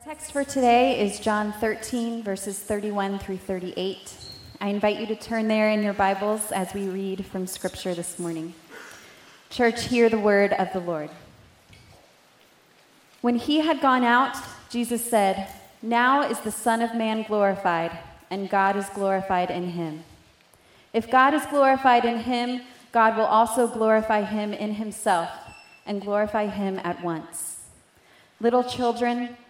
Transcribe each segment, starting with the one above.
Our text for today is John 13, verses 31 through 38. I invite you to turn there in your Bibles as we read from Scripture this morning. Church, hear the word of the Lord. When he had gone out, Jesus said, Now is the Son of Man glorified, and God is glorified in him. If God is glorified in him, God will also glorify him in himself and glorify him at once. Little children,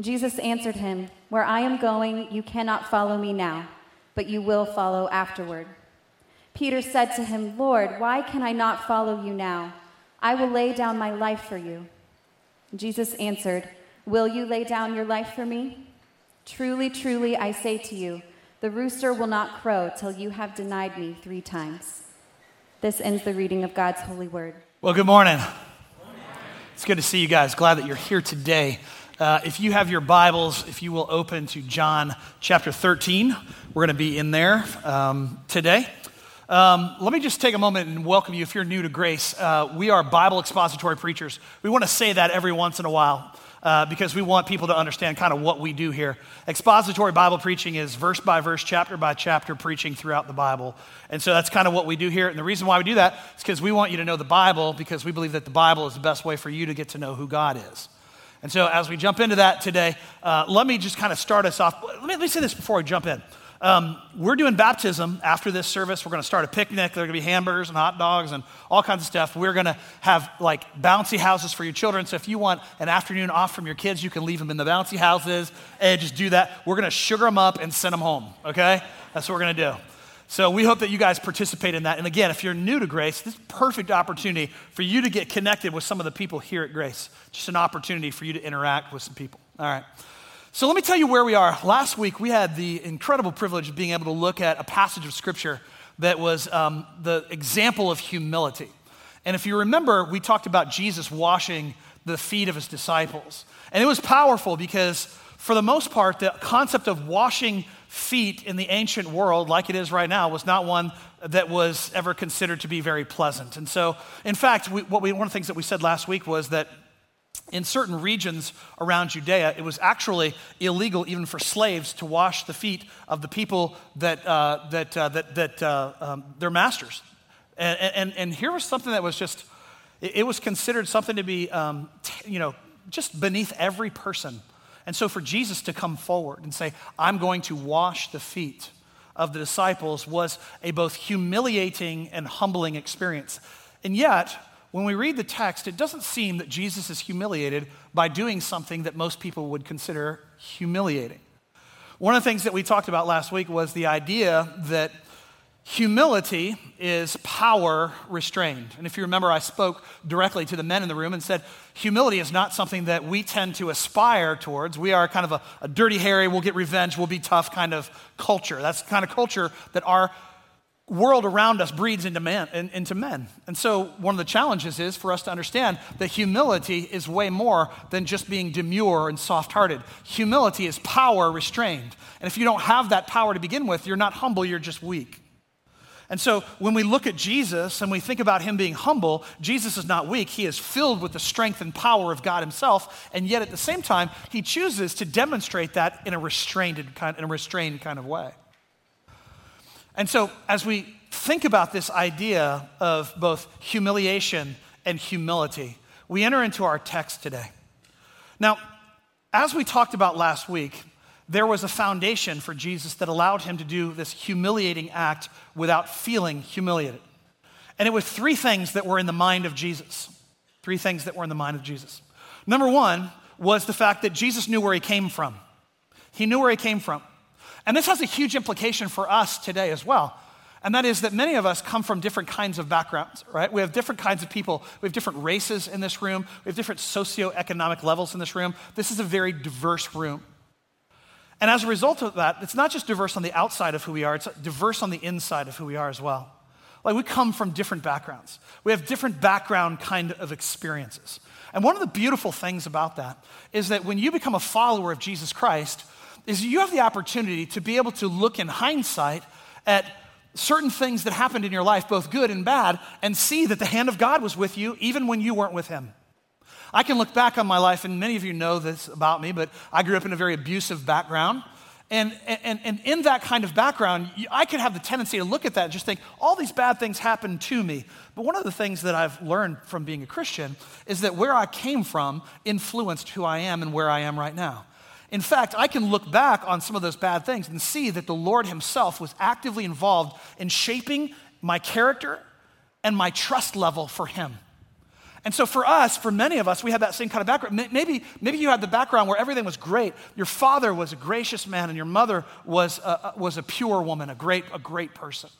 Jesus answered him, Where I am going, you cannot follow me now, but you will follow afterward. Peter said to him, Lord, why can I not follow you now? I will lay down my life for you. Jesus answered, Will you lay down your life for me? Truly, truly, I say to you, the rooster will not crow till you have denied me three times. This ends the reading of God's holy word. Well, good morning. It's good to see you guys. Glad that you're here today. Uh, if you have your Bibles, if you will open to John chapter 13, we're going to be in there um, today. Um, let me just take a moment and welcome you if you're new to Grace. Uh, we are Bible expository preachers. We want to say that every once in a while. Uh, because we want people to understand kind of what we do here. Expository Bible preaching is verse by verse, chapter by chapter preaching throughout the Bible. And so that's kind of what we do here. And the reason why we do that is because we want you to know the Bible, because we believe that the Bible is the best way for you to get to know who God is. And so, as we jump into that today, uh, let me just kind of start us off. Let me, let me say this before we jump in. Um, we're doing baptism after this service. We're going to start a picnic. There are going to be hamburgers and hot dogs and all kinds of stuff. We're going to have like bouncy houses for your children. So if you want an afternoon off from your kids, you can leave them in the bouncy houses and just do that. We're going to sugar them up and send them home. Okay? That's what we're going to do. So we hope that you guys participate in that. And again, if you're new to Grace, this is a perfect opportunity for you to get connected with some of the people here at Grace. Just an opportunity for you to interact with some people. All right. So let me tell you where we are. Last week, we had the incredible privilege of being able to look at a passage of Scripture that was um, the example of humility. And if you remember, we talked about Jesus washing the feet of his disciples. And it was powerful because, for the most part, the concept of washing feet in the ancient world, like it is right now, was not one that was ever considered to be very pleasant. And so, in fact, we, what we, one of the things that we said last week was that in certain regions around Judea, it was actually illegal even for slaves to wash the feet of the people that, uh, that, uh, that, that uh, um, their masters. And, and, and here was something that was just, it was considered something to be, um, t- you know, just beneath every person and so for Jesus to come forward and say, I'm going to wash the feet of the disciples was a both humiliating and humbling experience. And yet, when we read the text, it doesn't seem that Jesus is humiliated by doing something that most people would consider humiliating. One of the things that we talked about last week was the idea that Humility is power restrained. And if you remember, I spoke directly to the men in the room and said, humility is not something that we tend to aspire towards. We are kind of a, a dirty Harry, we'll get revenge, we'll be tough kind of culture. That's the kind of culture that our world around us breeds into, man, into men. And so, one of the challenges is for us to understand that humility is way more than just being demure and soft hearted. Humility is power restrained. And if you don't have that power to begin with, you're not humble, you're just weak. And so when we look at Jesus and we think about him being humble, Jesus is not weak. He is filled with the strength and power of God himself. And yet at the same time, he chooses to demonstrate that in a restrained kind, in a restrained kind of way. And so as we think about this idea of both humiliation and humility, we enter into our text today. Now, as we talked about last week, there was a foundation for Jesus that allowed him to do this humiliating act without feeling humiliated. And it was three things that were in the mind of Jesus. Three things that were in the mind of Jesus. Number one was the fact that Jesus knew where he came from. He knew where he came from. And this has a huge implication for us today as well. And that is that many of us come from different kinds of backgrounds, right? We have different kinds of people. We have different races in this room. We have different socioeconomic levels in this room. This is a very diverse room. And as a result of that, it's not just diverse on the outside of who we are, it's diverse on the inside of who we are as well. Like we come from different backgrounds. We have different background kind of experiences. And one of the beautiful things about that is that when you become a follower of Jesus Christ, is you have the opportunity to be able to look in hindsight at certain things that happened in your life, both good and bad, and see that the hand of God was with you even when you weren't with Him. I can look back on my life, and many of you know this about me, but I grew up in a very abusive background. And, and, and in that kind of background, I could have the tendency to look at that and just think, all these bad things happened to me. But one of the things that I've learned from being a Christian is that where I came from influenced who I am and where I am right now. In fact, I can look back on some of those bad things and see that the Lord Himself was actively involved in shaping my character and my trust level for Him. And so for us, for many of us, we had that same kind of background. Maybe, maybe you had the background where everything was great. Your father was a gracious man, and your mother was a, was a pure woman, a great, a great person.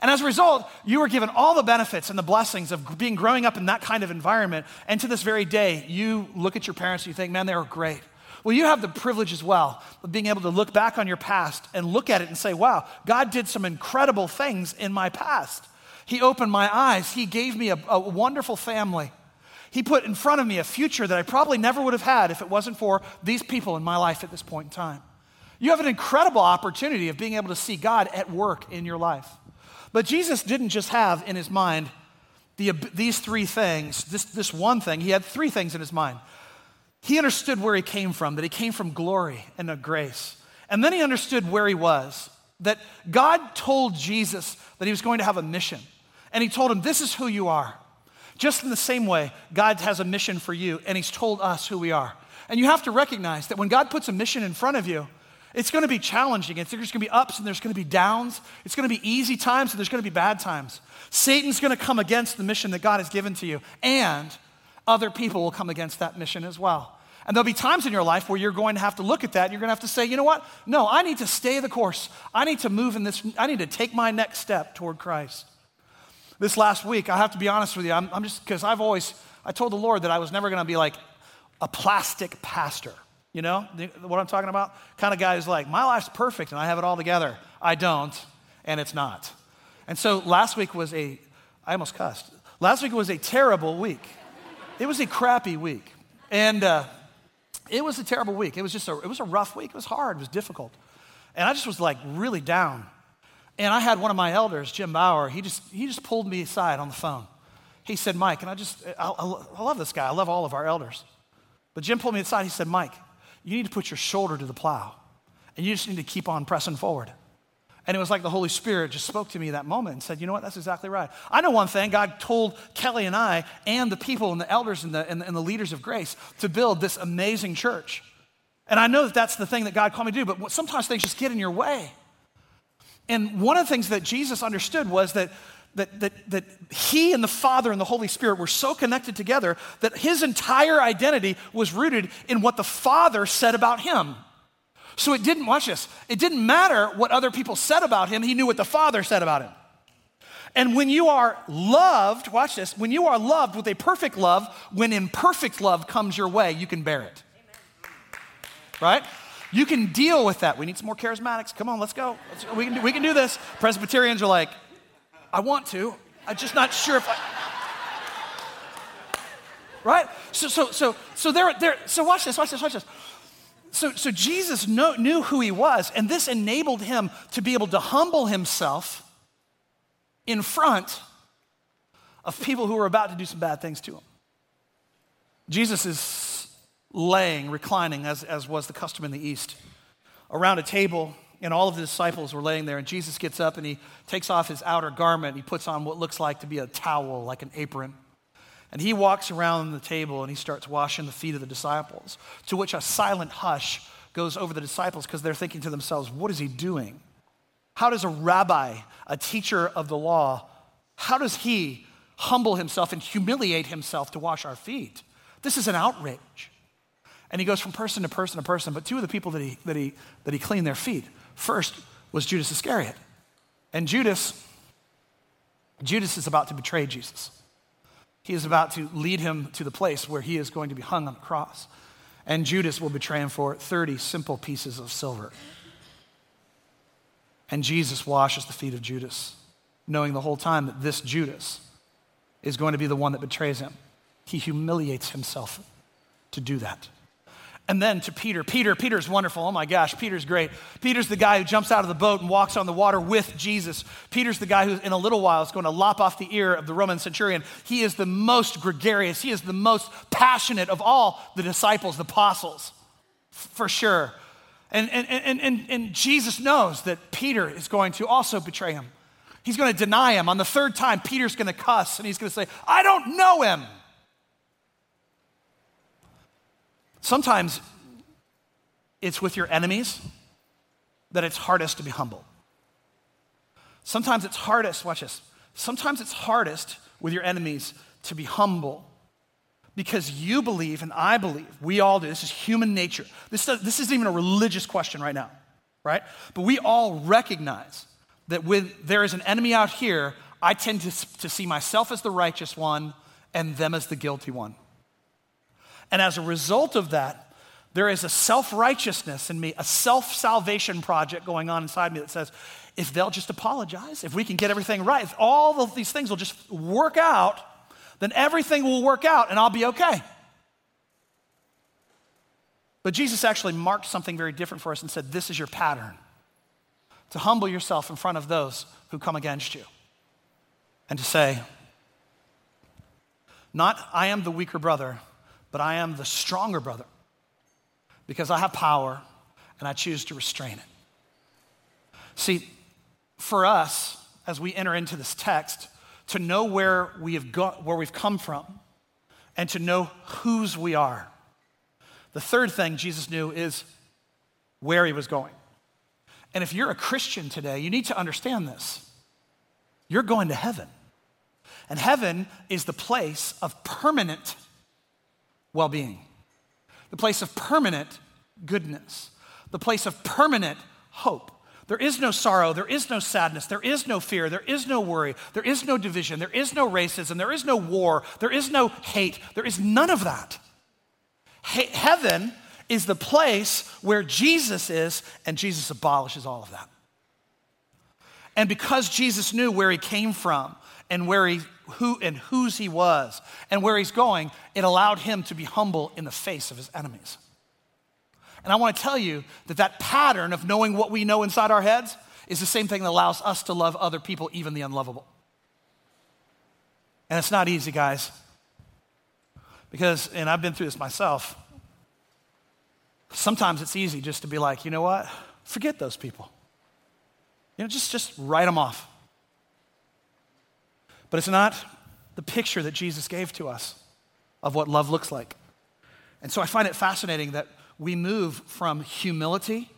And as a result, you were given all the benefits and the blessings of being growing up in that kind of environment. And to this very day, you look at your parents and you think, man, they were great. Well, you have the privilege as well of being able to look back on your past and look at it and say, wow, God did some incredible things in my past. He opened my eyes. He gave me a, a wonderful family. He put in front of me a future that I probably never would have had if it wasn't for these people in my life at this point in time. You have an incredible opportunity of being able to see God at work in your life. But Jesus didn't just have in his mind the, these three things, this, this one thing. He had three things in his mind. He understood where he came from, that he came from glory and a grace. And then he understood where he was, that God told Jesus that he was going to have a mission. And he told him, This is who you are. Just in the same way, God has a mission for you, and He's told us who we are. And you have to recognize that when God puts a mission in front of you, it's going to be challenging. It's, there's going to be ups and there's going to be downs. It's going to be easy times and there's going to be bad times. Satan's going to come against the mission that God has given to you, and other people will come against that mission as well. And there'll be times in your life where you're going to have to look at that and you're going to have to say, you know what? No, I need to stay the course. I need to move in this, I need to take my next step toward Christ. This last week, I have to be honest with you, I'm, I'm just, because I've always, I told the Lord that I was never going to be like a plastic pastor. You know what I'm talking about? Kind of guy who's like, my life's perfect and I have it all together. I don't, and it's not. And so last week was a, I almost cussed. Last week was a terrible week. It was a crappy week. And uh, it was a terrible week. It was just a, it was a rough week. It was hard. It was difficult. And I just was like really down. And I had one of my elders, Jim Bauer, he just, he just pulled me aside on the phone. He said, Mike, and I just, I, I love this guy. I love all of our elders. But Jim pulled me aside. He said, Mike, you need to put your shoulder to the plow, and you just need to keep on pressing forward. And it was like the Holy Spirit just spoke to me that moment and said, You know what? That's exactly right. I know one thing God told Kelly and I, and the people and the elders and the, and the, and the leaders of grace, to build this amazing church. And I know that that's the thing that God called me to do, but sometimes things just get in your way. And one of the things that Jesus understood was that, that, that, that he and the Father and the Holy Spirit were so connected together that his entire identity was rooted in what the Father said about him. So it didn't, watch this, it didn't matter what other people said about him, he knew what the Father said about him. And when you are loved, watch this, when you are loved with a perfect love, when imperfect love comes your way, you can bear it. Right? You can deal with that. We need some more charismatics. Come on, let's go. Let's, we, can do, we can do this. Presbyterians are like, I want to. I'm just not sure if I. Right? So, so, so, so there, there. So watch this. Watch this. Watch this. So, so Jesus know, knew who he was, and this enabled him to be able to humble himself in front of people who were about to do some bad things to him. Jesus is laying, reclining, as, as was the custom in the East, around a table, and all of the disciples were laying there. And Jesus gets up and he takes off his outer garment. He puts on what looks like to be a towel, like an apron. And he walks around the table and he starts washing the feet of the disciples, to which a silent hush goes over the disciples because they're thinking to themselves, what is he doing? How does a rabbi, a teacher of the law, how does he humble himself and humiliate himself to wash our feet? This is an outrage. And he goes from person to person to person. But two of the people that he, that he, that he cleaned their feet first was Judas Iscariot. And Judas, Judas is about to betray Jesus. He is about to lead him to the place where he is going to be hung on the cross. And Judas will betray him for 30 simple pieces of silver. And Jesus washes the feet of Judas, knowing the whole time that this Judas is going to be the one that betrays him. He humiliates himself to do that. And then to Peter. Peter, Peter's wonderful. Oh my gosh, Peter's great. Peter's the guy who jumps out of the boat and walks on the water with Jesus. Peter's the guy who, in a little while, is going to lop off the ear of the Roman centurion. He is the most gregarious, he is the most passionate of all the disciples, the apostles, for sure. And, and, and, and, and Jesus knows that Peter is going to also betray him. He's going to deny him. On the third time, Peter's going to cuss and he's going to say, I don't know him. Sometimes it's with your enemies that it's hardest to be humble. Sometimes it's hardest, watch this. Sometimes it's hardest with your enemies to be humble because you believe and I believe, we all do. This is human nature. This, does, this isn't even a religious question right now, right? But we all recognize that when there is an enemy out here, I tend to, to see myself as the righteous one and them as the guilty one. And as a result of that, there is a self righteousness in me, a self salvation project going on inside me that says, if they'll just apologize, if we can get everything right, if all of these things will just work out, then everything will work out and I'll be okay. But Jesus actually marked something very different for us and said, This is your pattern to humble yourself in front of those who come against you and to say, Not I am the weaker brother, but I am the stronger brother because I have power and I choose to restrain it. See, for us, as we enter into this text, to know where, we have got, where we've come from and to know whose we are. The third thing Jesus knew is where he was going. And if you're a Christian today, you need to understand this. You're going to heaven. And heaven is the place of permanent well being, the place of permanent goodness, the place of permanent hope. There is no sorrow, there is no sadness, there is no fear, there is no worry, there is no division, there is no racism, there is no war, there is no hate, there is none of that. He- heaven is the place where Jesus is, and Jesus abolishes all of that. And because Jesus knew where he came from and where he who and whose he was and where he's going, it allowed him to be humble in the face of his enemies. And I want to tell you that that pattern of knowing what we know inside our heads is the same thing that allows us to love other people, even the unlovable. And it's not easy, guys. Because, and I've been through this myself, sometimes it's easy just to be like, you know what? Forget those people. You know, just, just write them off. But it's not the picture that Jesus gave to us of what love looks like. And so I find it fascinating that we move from humility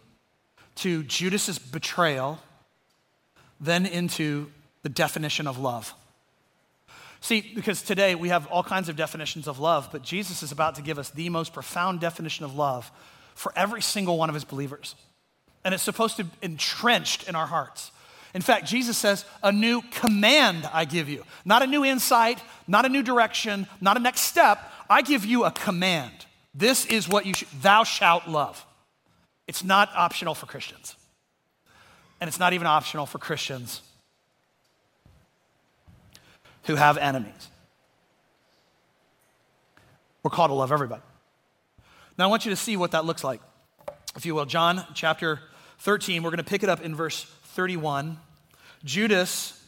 to Judas's betrayal, then into the definition of love. See, because today we have all kinds of definitions of love, but Jesus is about to give us the most profound definition of love for every single one of his believers. And it's supposed to be entrenched in our hearts. In fact, Jesus says, A new command I give you. Not a new insight, not a new direction, not a next step. I give you a command. This is what you should, thou shalt love. It's not optional for Christians. And it's not even optional for Christians who have enemies. We're called to love everybody. Now, I want you to see what that looks like. If you will, John chapter 13, we're going to pick it up in verse 31. Judas,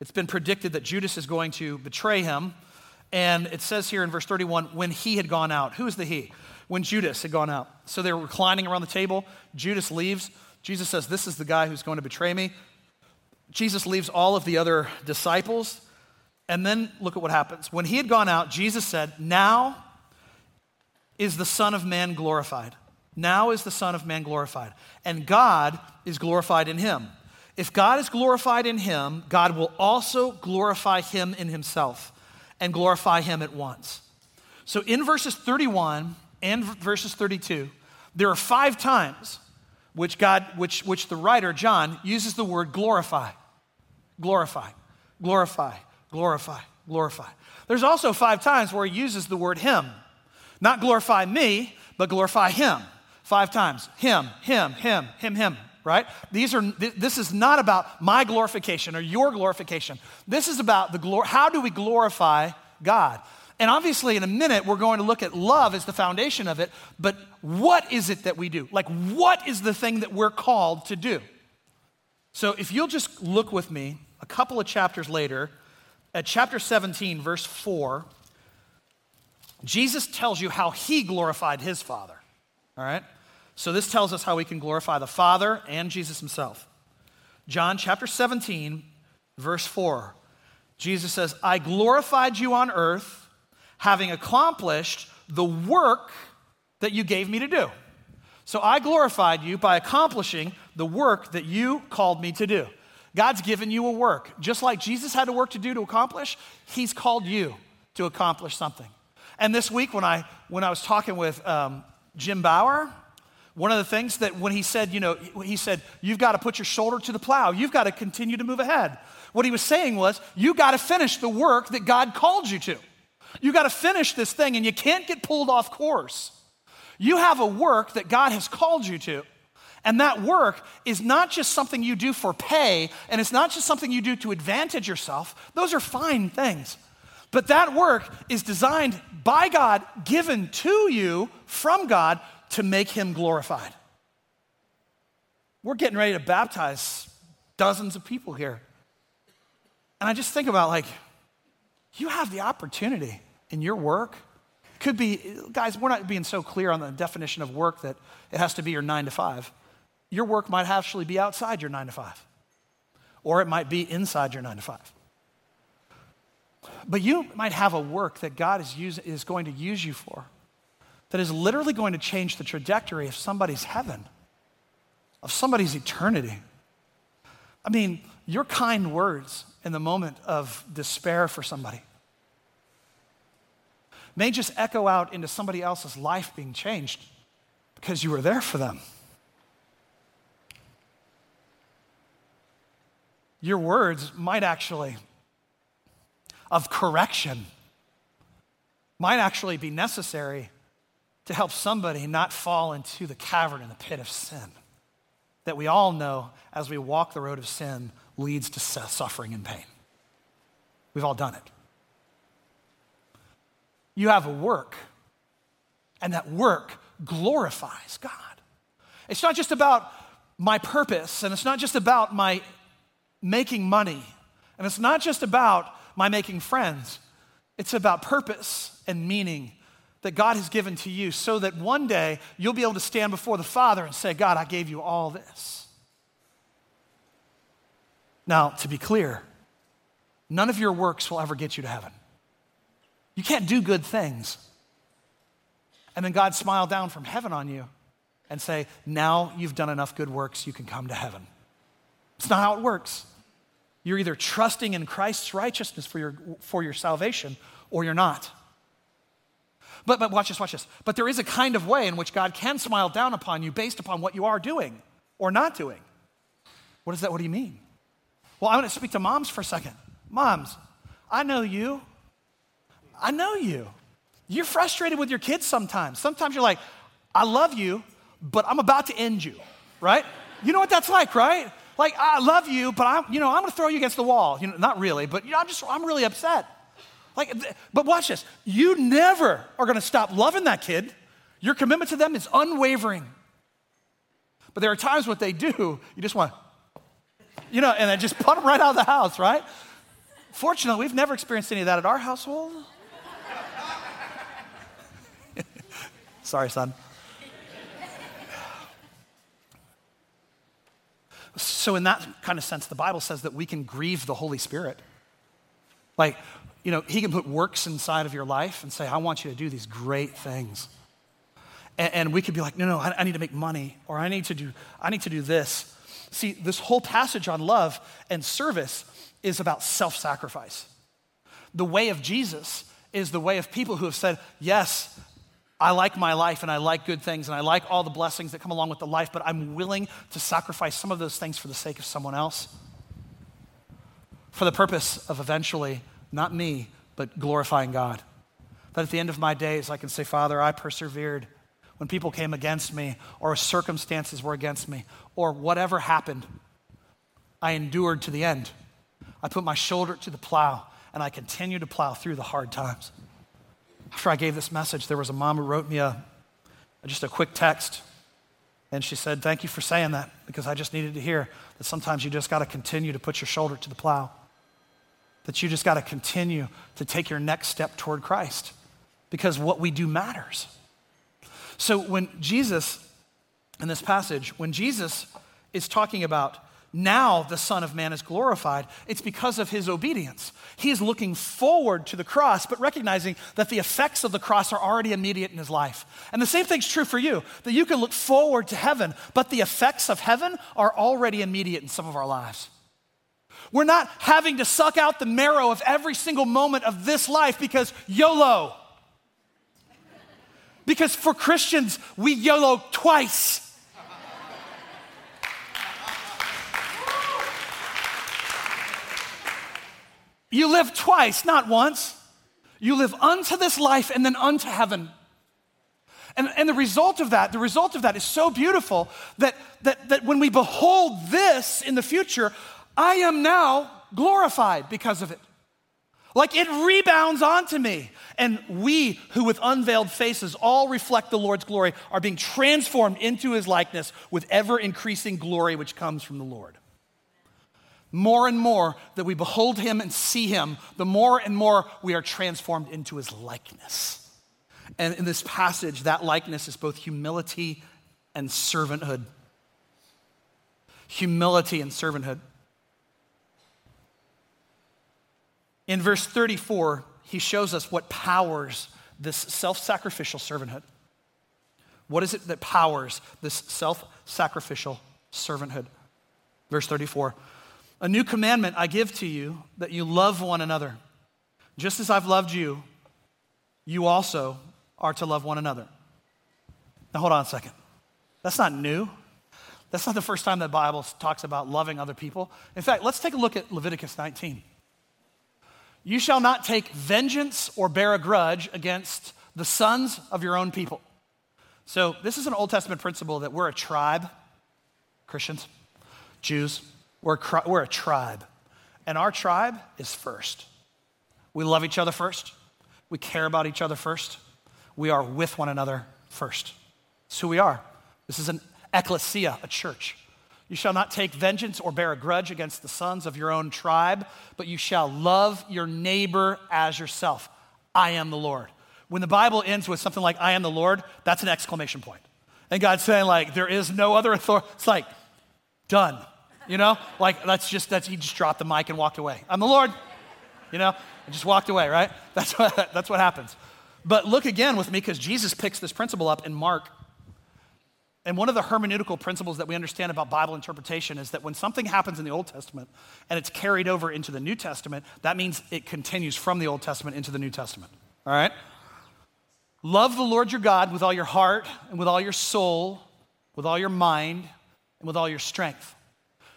it's been predicted that Judas is going to betray him. And it says here in verse 31 when he had gone out. Who is the he? When Judas had gone out. So they were reclining around the table. Judas leaves. Jesus says, This is the guy who's going to betray me. Jesus leaves all of the other disciples. And then look at what happens. When he had gone out, Jesus said, Now is the Son of Man glorified. Now is the Son of Man glorified. And God is glorified in him. If God is glorified in him, God will also glorify him in himself and glorify him at once. So in verses 31 and verses 32, there are five times which God, which, which the writer, John, uses the word glorify. Glorify, glorify, glorify, glorify. There's also five times where he uses the word him. Not glorify me, but glorify him. Five times. Him, him, him, him, him, right? These are this is not about my glorification or your glorification. This is about the glor- how do we glorify God? And obviously, in a minute, we're going to look at love as the foundation of it, but what is it that we do? Like, what is the thing that we're called to do? So, if you'll just look with me a couple of chapters later at chapter 17, verse 4, Jesus tells you how he glorified his Father. All right? So, this tells us how we can glorify the Father and Jesus himself. John chapter 17, verse 4, Jesus says, I glorified you on earth having accomplished the work that you gave me to do. So I glorified you by accomplishing the work that you called me to do. God's given you a work. Just like Jesus had a work to do to accomplish, He's called you to accomplish something. And this week, when I, when I was talking with um, Jim Bauer, one of the things that when he said, you know, he said, you've got to put your shoulder to the plow, you've got to continue to move ahead. What he was saying was, you got to finish the work that God called you to. You got to finish this thing and you can't get pulled off course. You have a work that God has called you to. And that work is not just something you do for pay, and it's not just something you do to advantage yourself. Those are fine things. But that work is designed by God, given to you from God to make Him glorified. We're getting ready to baptize dozens of people here. And I just think about like, you have the opportunity in your work. Could be, guys, we're not being so clear on the definition of work that it has to be your nine to five. Your work might actually be outside your nine to five, or it might be inside your nine to five. But you might have a work that God is, use, is going to use you for that is literally going to change the trajectory of somebody's heaven, of somebody's eternity. I mean, your kind words in the moment of despair for somebody may just echo out into somebody else's life being changed because you were there for them. Your words might actually, of correction, might actually be necessary to help somebody not fall into the cavern in the pit of sin that we all know as we walk the road of sin leads to suffering and pain. We've all done it. You have a work, and that work glorifies God. It's not just about my purpose, and it's not just about my making money, and it's not just about my making friends. It's about purpose and meaning that God has given to you so that one day you'll be able to stand before the Father and say, God, I gave you all this. Now, to be clear, none of your works will ever get you to heaven. You can't do good things. And then God smile down from heaven on you and say, Now you've done enough good works, you can come to heaven. It's not how it works. You're either trusting in Christ's righteousness for your, for your salvation or you're not. But, but watch this, watch this. But there is a kind of way in which God can smile down upon you based upon what you are doing or not doing. What is that? What do you mean? Well, I want to speak to moms for a second. Moms, I know you. I know you. You're frustrated with your kids sometimes. Sometimes you're like, I love you, but I'm about to end you, right? You know what that's like, right? Like, I love you, but I'm, you know, I'm gonna throw you against the wall. You know, not really, but you know, I'm just, I'm really upset. Like, but watch this. You never are gonna stop loving that kid. Your commitment to them is unwavering. But there are times what they do, you just want, you know, and then just put them right out of the house, right? Fortunately, we've never experienced any of that at our household. Sorry, son. So, in that kind of sense, the Bible says that we can grieve the Holy Spirit. Like, you know, He can put works inside of your life and say, I want you to do these great things. And, and we could be like, no, no, I, I need to make money, or I need to do, I need to do this. See, this whole passage on love and service is about self sacrifice. The way of Jesus is the way of people who have said, Yes, I like my life and I like good things and I like all the blessings that come along with the life, but I'm willing to sacrifice some of those things for the sake of someone else. For the purpose of eventually, not me, but glorifying God. That at the end of my days, I can say, Father, I persevered when people came against me or circumstances were against me or whatever happened, I endured to the end. I put my shoulder to the plow and I continued to plow through the hard times. After I gave this message, there was a mom who wrote me a, just a quick text. And she said, Thank you for saying that because I just needed to hear that sometimes you just got to continue to put your shoulder to the plow, that you just got to continue to take your next step toward Christ because what we do matters. So when Jesus, in this passage, when Jesus is talking about now the Son of Man is glorified, it's because of his obedience. He is looking forward to the cross, but recognizing that the effects of the cross are already immediate in his life. And the same thing's true for you, that you can look forward to heaven, but the effects of heaven are already immediate in some of our lives. We're not having to suck out the marrow of every single moment of this life because YOLO. Because for Christians, we YOLO twice. You live twice, not once. You live unto this life and then unto heaven. And, and the result of that, the result of that is so beautiful that, that, that when we behold this in the future, I am now glorified because of it. Like it rebounds onto me. And we who with unveiled faces all reflect the Lord's glory are being transformed into his likeness with ever increasing glory which comes from the Lord. More and more that we behold him and see him, the more and more we are transformed into his likeness. And in this passage, that likeness is both humility and servanthood. Humility and servanthood. In verse 34, he shows us what powers this self sacrificial servanthood. What is it that powers this self sacrificial servanthood? Verse 34 A new commandment I give to you that you love one another. Just as I've loved you, you also are to love one another. Now, hold on a second. That's not new. That's not the first time the Bible talks about loving other people. In fact, let's take a look at Leviticus 19. You shall not take vengeance or bear a grudge against the sons of your own people. So, this is an Old Testament principle that we're a tribe, Christians, Jews, we're, we're a tribe. And our tribe is first. We love each other first, we care about each other first, we are with one another first. It's who we are. This is an ecclesia, a church. You shall not take vengeance or bear a grudge against the sons of your own tribe, but you shall love your neighbor as yourself. I am the Lord. When the Bible ends with something like, I am the Lord, that's an exclamation point. And God's saying, like, there is no other authority. It's like, done. You know? Like, that's just, that's, he just dropped the mic and walked away. I'm the Lord. You know? And just walked away, right? That's what, that's what happens. But look again with me because Jesus picks this principle up in Mark and one of the hermeneutical principles that we understand about Bible interpretation is that when something happens in the Old Testament and it's carried over into the New Testament, that means it continues from the Old Testament into the New Testament. All right? Love the Lord your God with all your heart and with all your soul, with all your mind, and with all your strength.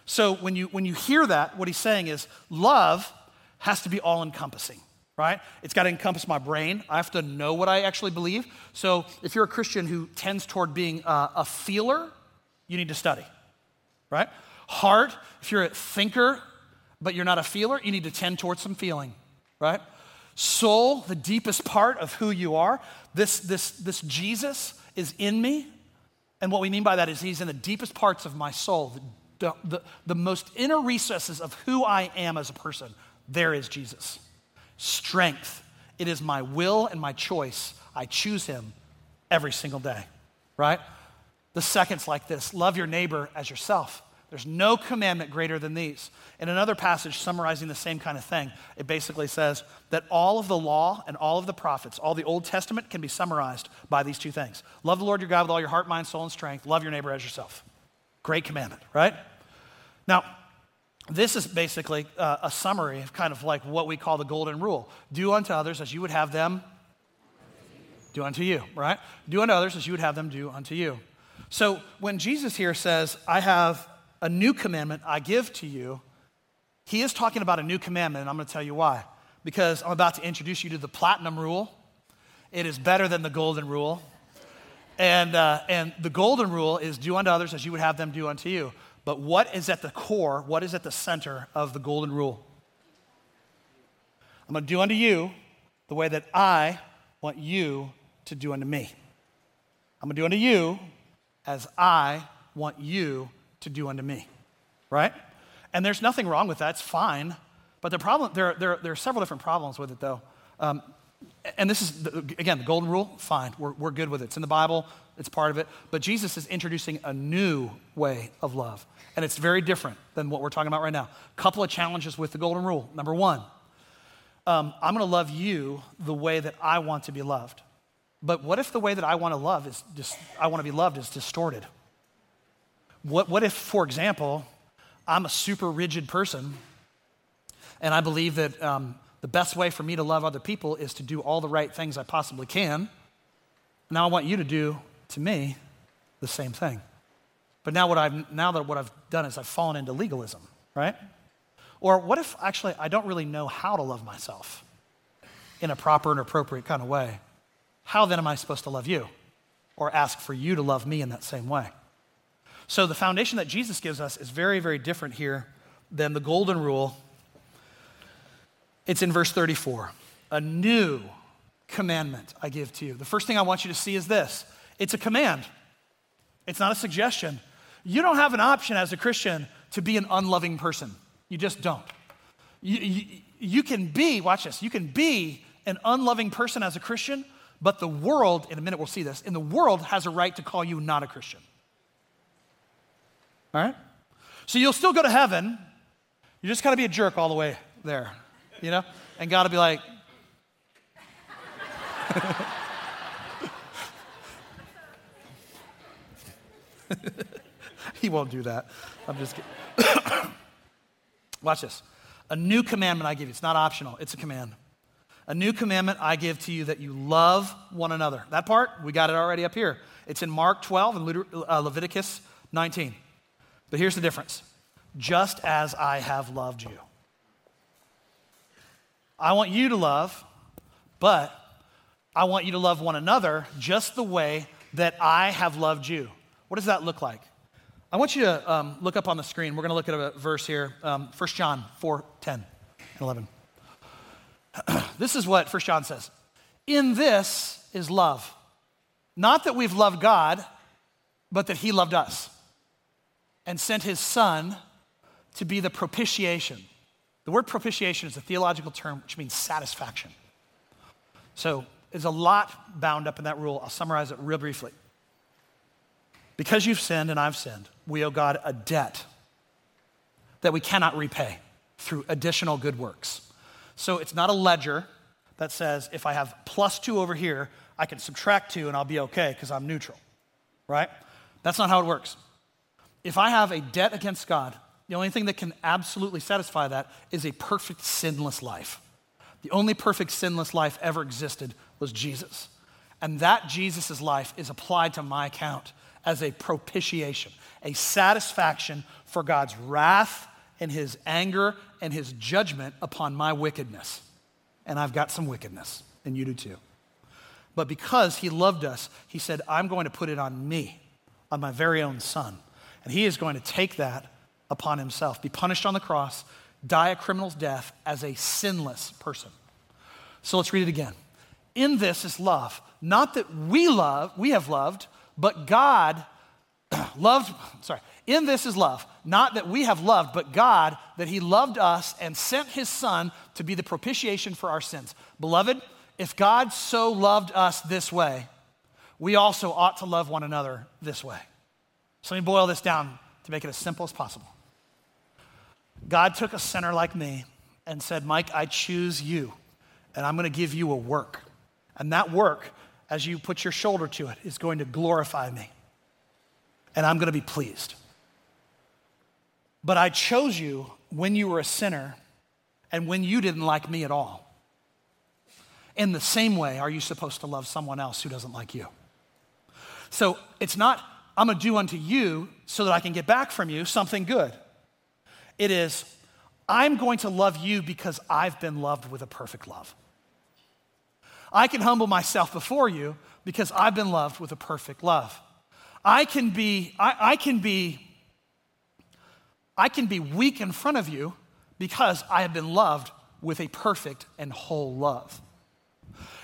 So when you, when you hear that, what he's saying is love has to be all encompassing right? It's got to encompass my brain. I have to know what I actually believe. So if you're a Christian who tends toward being a, a feeler, you need to study, right? Heart, if you're a thinker, but you're not a feeler, you need to tend towards some feeling, right? Soul, the deepest part of who you are, this, this, this Jesus is in me. And what we mean by that is he's in the deepest parts of my soul, the, the, the most inner recesses of who I am as a person. There is Jesus strength. It is my will and my choice. I choose him every single day, right? The second's like this love your neighbor as yourself. There's no commandment greater than these. In another passage summarizing the same kind of thing, it basically says that all of the law and all of the prophets, all the Old Testament can be summarized by these two things love the Lord your God with all your heart, mind, soul, and strength. Love your neighbor as yourself. Great commandment, right? Now, this is basically uh, a summary of kind of like what we call the golden rule do unto others as you would have them do unto you, right? Do unto others as you would have them do unto you. So when Jesus here says, I have a new commandment I give to you, he is talking about a new commandment, and I'm going to tell you why. Because I'm about to introduce you to the platinum rule. It is better than the golden rule. And, uh, and the golden rule is do unto others as you would have them do unto you. But what is at the core, what is at the center of the golden rule? I'm going to do unto you the way that I want you to do unto me. I'm going to do unto you as I want you to do unto me. Right? And there's nothing wrong with that. It's fine. But the problem, there, there, there are several different problems with it, though. Um, and this is, again, the golden rule, fine. We're, we're good with it. It's in the Bible, it's part of it. But Jesus is introducing a new way of love. And it's very different than what we're talking about right now. A couple of challenges with the golden rule. Number one, um, I'm going to love you the way that I want to be loved. But what if the way that I want to love is just, I want to be loved is distorted? What, what if, for example, I'm a super rigid person and I believe that um, the best way for me to love other people is to do all the right things I possibly can. Now I want you to do to me the same thing. But now what I've now that what I've done is I've fallen into legalism, right? Or what if actually I don't really know how to love myself in a proper and appropriate kind of way? How then am I supposed to love you? Or ask for you to love me in that same way? So the foundation that Jesus gives us is very, very different here than the golden rule it's in verse 34. A new commandment I give to you. The first thing I want you to see is this it's a command, it's not a suggestion. You don't have an option as a Christian to be an unloving person. You just don't. You, you, you can be, watch this, you can be an unloving person as a Christian, but the world, in a minute we'll see this, in the world has a right to call you not a Christian. All right? So you'll still go to heaven. You just got to be a jerk all the way there you know? And God will be like, he won't do that. I'm just kidding. Watch this. A new commandment I give you. It's not optional, it's a command. A new commandment I give to you that you love one another. That part, we got it already up here. It's in Mark 12 and uh, Leviticus 19. But here's the difference just as I have loved you. I want you to love, but I want you to love one another just the way that I have loved you. What does that look like? I want you to um, look up on the screen. We're going to look at a verse here, um, 1 John 4 10 and 11. this is what 1 John says In this is love. Not that we've loved God, but that He loved us and sent His Son to be the propitiation the word propitiation is a theological term which means satisfaction. So there's a lot bound up in that rule. I'll summarize it real briefly. Because you've sinned and I've sinned, we owe God a debt that we cannot repay through additional good works. So it's not a ledger that says if I have plus two over here, I can subtract two and I'll be okay because I'm neutral, right? That's not how it works. If I have a debt against God the only thing that can absolutely satisfy that is a perfect sinless life. The only perfect sinless life ever existed was Jesus. And that Jesus' life is applied to my account as a propitiation, a satisfaction for God's wrath and his anger and his judgment upon my wickedness. And I've got some wickedness, and you do too. But because he loved us, he said, I'm going to put it on me, on my very own son. And he is going to take that upon himself, be punished on the cross, die a criminal's death as a sinless person. So let's read it again. In this is love. Not that we love, we have loved, but God loved, sorry, in this is love. Not that we have loved, but God, that He loved us and sent His Son to be the propitiation for our sins. Beloved, if God so loved us this way, we also ought to love one another this way. So let me boil this down to make it as simple as possible. God took a sinner like me and said, Mike, I choose you, and I'm going to give you a work. And that work, as you put your shoulder to it, is going to glorify me. And I'm going to be pleased. But I chose you when you were a sinner and when you didn't like me at all. In the same way, are you supposed to love someone else who doesn't like you? So it's not, I'm going to do unto you so that I can get back from you something good. It is, I'm going to love you because I've been loved with a perfect love. I can humble myself before you, because I've been loved with a perfect love. I can be, I, I can be, I can be weak in front of you because I have been loved with a perfect and whole love.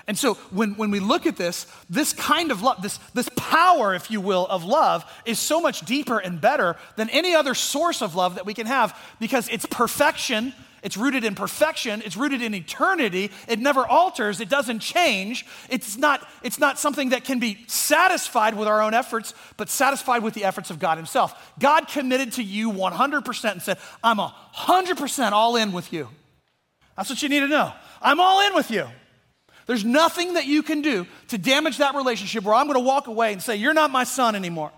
And so when, when we look at this, this kind of love, this, this power, if you will, of love is so much deeper and better than any other source of love that we can have because it's perfection. It's rooted in perfection. It's rooted in eternity. It never alters. It doesn't change. It's not, it's not something that can be satisfied with our own efforts, but satisfied with the efforts of God Himself. God committed to you 100% and said, I'm 100% all in with you. That's what you need to know. I'm all in with you. There's nothing that you can do to damage that relationship where I'm going to walk away and say, You're not my son anymore,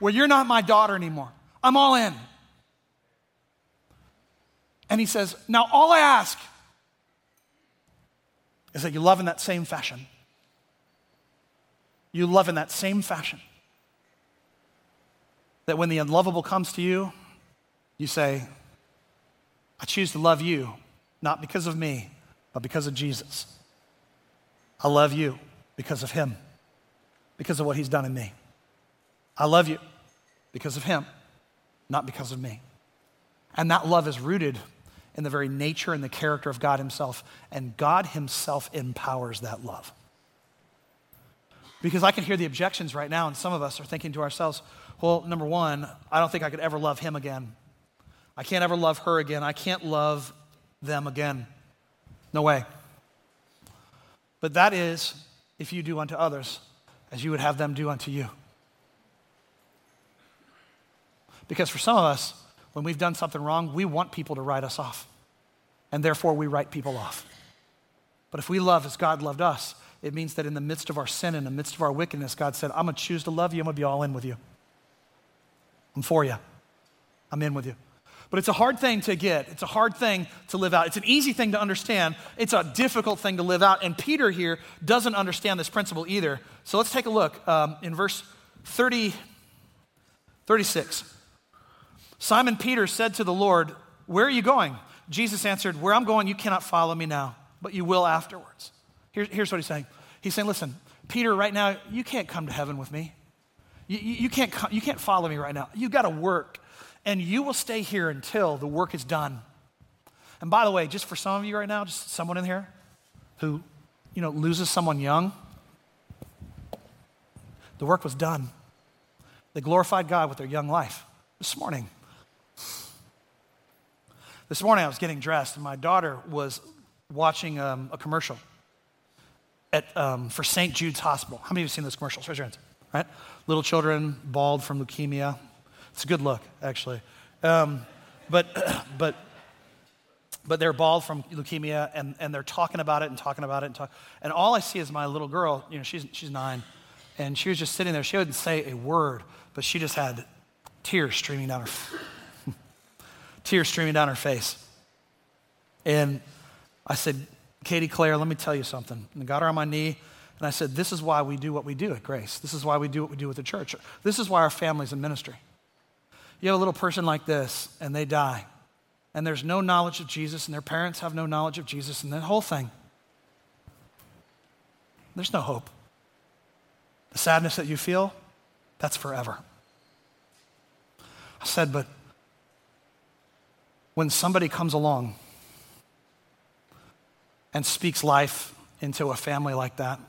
where you're not my daughter anymore. I'm all in. And he says, Now all I ask is that you love in that same fashion. You love in that same fashion. That when the unlovable comes to you, you say, I choose to love you, not because of me, but because of Jesus. I love you because of him, because of what he's done in me. I love you because of him, not because of me. And that love is rooted in the very nature and the character of God himself. And God himself empowers that love. Because I can hear the objections right now, and some of us are thinking to ourselves, well, number one, I don't think I could ever love him again. I can't ever love her again. I can't love them again. No way. But that is if you do unto others as you would have them do unto you. Because for some of us, when we've done something wrong, we want people to write us off. And therefore, we write people off. But if we love as God loved us, it means that in the midst of our sin, in the midst of our wickedness, God said, I'm going to choose to love you. I'm going to be all in with you. I'm for you. I'm in with you. But it's a hard thing to get. It's a hard thing to live out. It's an easy thing to understand. It's a difficult thing to live out. And Peter here doesn't understand this principle either. So let's take a look um, in verse 30, 36. Simon Peter said to the Lord, Where are you going? Jesus answered, Where I'm going, you cannot follow me now, but you will afterwards. Here, here's what he's saying He's saying, Listen, Peter, right now, you can't come to heaven with me. You, you, you can't, come, you can't follow me right now. You've got to work and you will stay here until the work is done. And by the way, just for some of you right now, just someone in here who, you know, loses someone young, the work was done. They glorified God with their young life this morning. This morning I was getting dressed, and my daughter was watching um, a commercial at, um, for St. Jude's Hospital. How many of you have seen those commercials? Raise your hands. Right? Little children, bald from leukemia, it's a good look, actually. Um, but, but, but they're bald from leukemia, and, and they're talking about it and talking about it and talk. And all I see is my little girl. You know, she's she's nine, and she was just sitting there. She wouldn't say a word, but she just had tears streaming down her tears streaming down her face. And I said, Katie Claire, let me tell you something. And I got her on my knee, and I said, This is why we do what we do at Grace. This is why we do what we do with the church. This is why our family's in ministry. You have a little person like this, and they die, and there's no knowledge of Jesus, and their parents have no knowledge of Jesus, and the whole thing. There's no hope. The sadness that you feel, that's forever. I said, but when somebody comes along and speaks life into a family like that,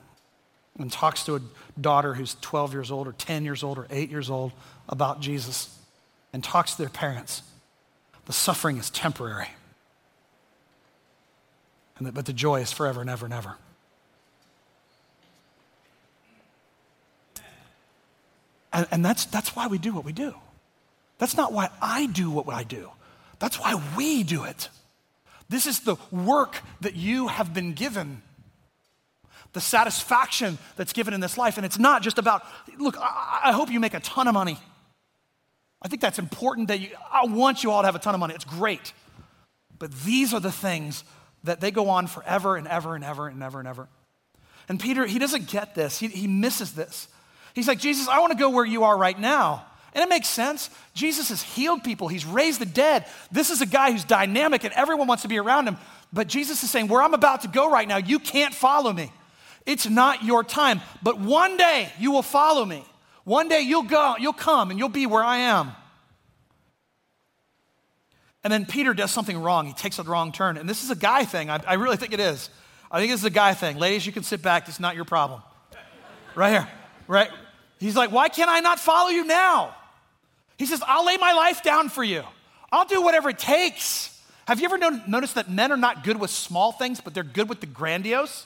and talks to a daughter who's 12 years old, or 10 years old, or 8 years old about Jesus, and talks to their parents, the suffering is temporary. And but the joy is forever and ever and ever. And, and that's, that's why we do what we do. That's not why I do what I do. That's why we do it. This is the work that you have been given, the satisfaction that's given in this life. And it's not just about, look, I, hope you make a ton of money. I think that's important that you, I want you all to have a ton of money. It's great. But these are the things that they go on forever and ever and ever and ever and ever. And Peter, he doesn't get this. He, he misses this. He's like, Jesus, I want to go where you are right now. And it makes sense. Jesus has healed people, he's raised the dead. This is a guy who's dynamic and everyone wants to be around him. But Jesus is saying, Where I'm about to go right now, you can't follow me. It's not your time. But one day you will follow me. One day you'll go, you'll come and you'll be where I am. And then Peter does something wrong. He takes a wrong turn. And this is a guy thing. I, I really think it is. I think this is a guy thing. Ladies, you can sit back. It's not your problem. Right here. Right? He's like, why can't I not follow you now? He says, I'll lay my life down for you. I'll do whatever it takes. Have you ever noticed that men are not good with small things, but they're good with the grandiose?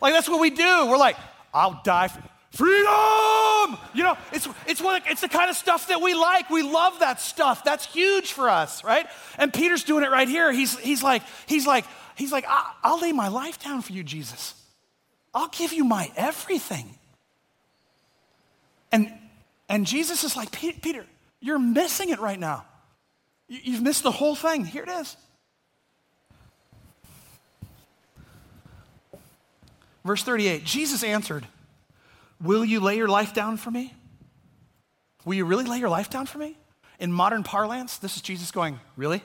Like, that's what we do. We're like, I'll die for freedom. You know, it's, it's, what, it's the kind of stuff that we like. We love that stuff. That's huge for us, right? And Peter's doing it right here. He's, he's like, he's like, he's like, I'll lay my life down for you, Jesus. I'll give you my everything. And, and Jesus is like, Peter, you're missing it right now. You've missed the whole thing. Here it is. Verse 38 Jesus answered, Will you lay your life down for me? Will you really lay your life down for me? In modern parlance, this is Jesus going, Really?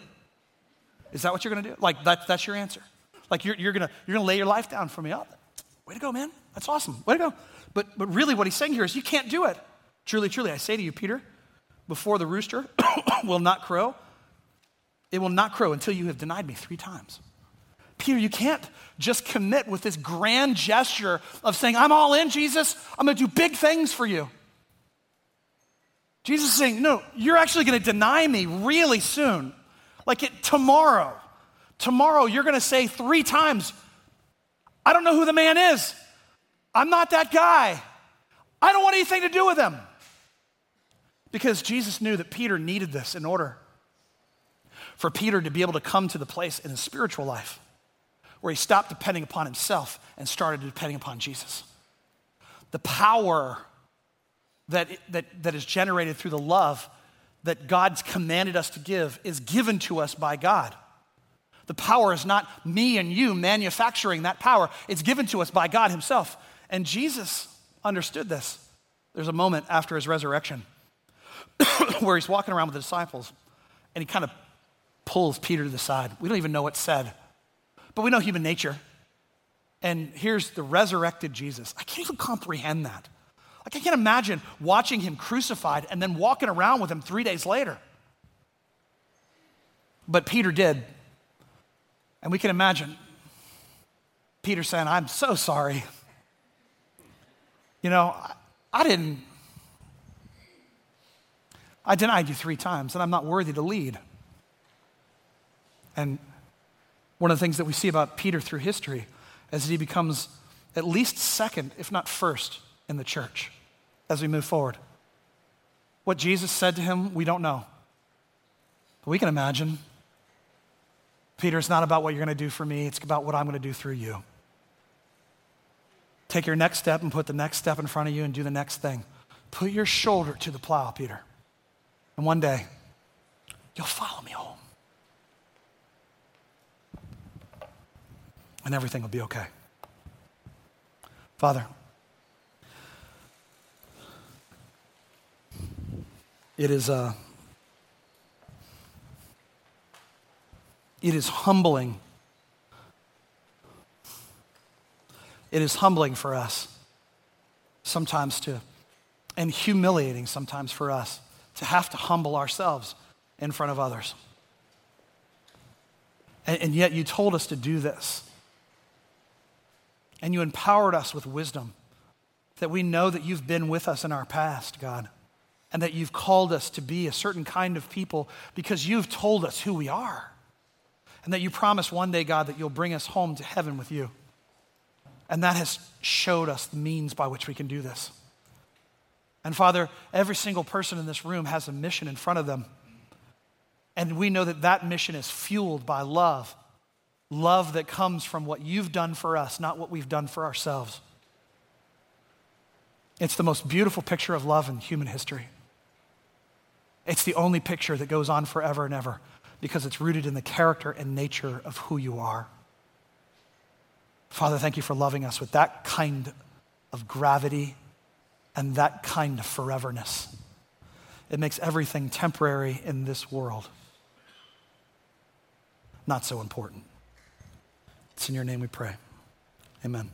Is that what you're going to do? Like, that, that's your answer. Like, you're, you're going you're gonna lay your life down for me. Oh, way to go, man. That's awesome. Way to go. But, but really, what he's saying here is, You can't do it. Truly, truly, I say to you, Peter, before the rooster will not crow, it will not crow until you have denied me three times. Peter, you can't just commit with this grand gesture of saying, I'm all in, Jesus. I'm going to do big things for you. Jesus is saying, No, you're actually going to deny me really soon. Like it, tomorrow. Tomorrow, you're going to say three times, I don't know who the man is. I'm not that guy. I don't want anything to do with him. Because Jesus knew that Peter needed this in order for Peter to be able to come to the place in his spiritual life where he stopped depending upon himself and started depending upon Jesus. The power that, that, that is generated through the love that God's commanded us to give is given to us by God. The power is not me and you manufacturing that power, it's given to us by God Himself. And Jesus understood this. There's a moment after His resurrection where He's walking around with the disciples and He kind of pulls Peter to the side. We don't even know what's said, but we know human nature. And here's the resurrected Jesus. I can't even comprehend that. Like, I can't imagine watching him crucified and then walking around with him three days later. But Peter did. And we can imagine Peter saying, I'm so sorry. You know, I, I didn't, I denied you three times, and I'm not worthy to lead. And one of the things that we see about Peter through history is that he becomes at least second, if not first, in the church as we move forward. What Jesus said to him, we don't know. But we can imagine. Peter, it's not about what you're going to do for me, it's about what I'm going to do through you. Take your next step and put the next step in front of you and do the next thing. Put your shoulder to the plow, Peter. And one day, you'll follow me home. and everything will be okay. Father, it is uh, it is humbling. It is humbling for us sometimes to, and humiliating sometimes for us to have to humble ourselves in front of others. And, and yet you told us to do this and you empowered us with wisdom that we know that you've been with us in our past, God, and that you've called us to be a certain kind of people because you've told us who we are. And that you promise one day, God, that you'll bring us home to heaven with you. And that has showed us the means by which we can do this. And Father, every single person in this room has a mission in front of them. And we know that that mission is fueled by love love that comes from what you've done for us, not what we've done for ourselves. It's the most beautiful picture of love in human history. It's the only picture that goes on forever and ever because it's rooted in the character and nature of who you are. Father, thank you for loving us with that kind of gravity and that kind of foreverness. It makes everything temporary in this world not so important. It's in your name we pray. Amen.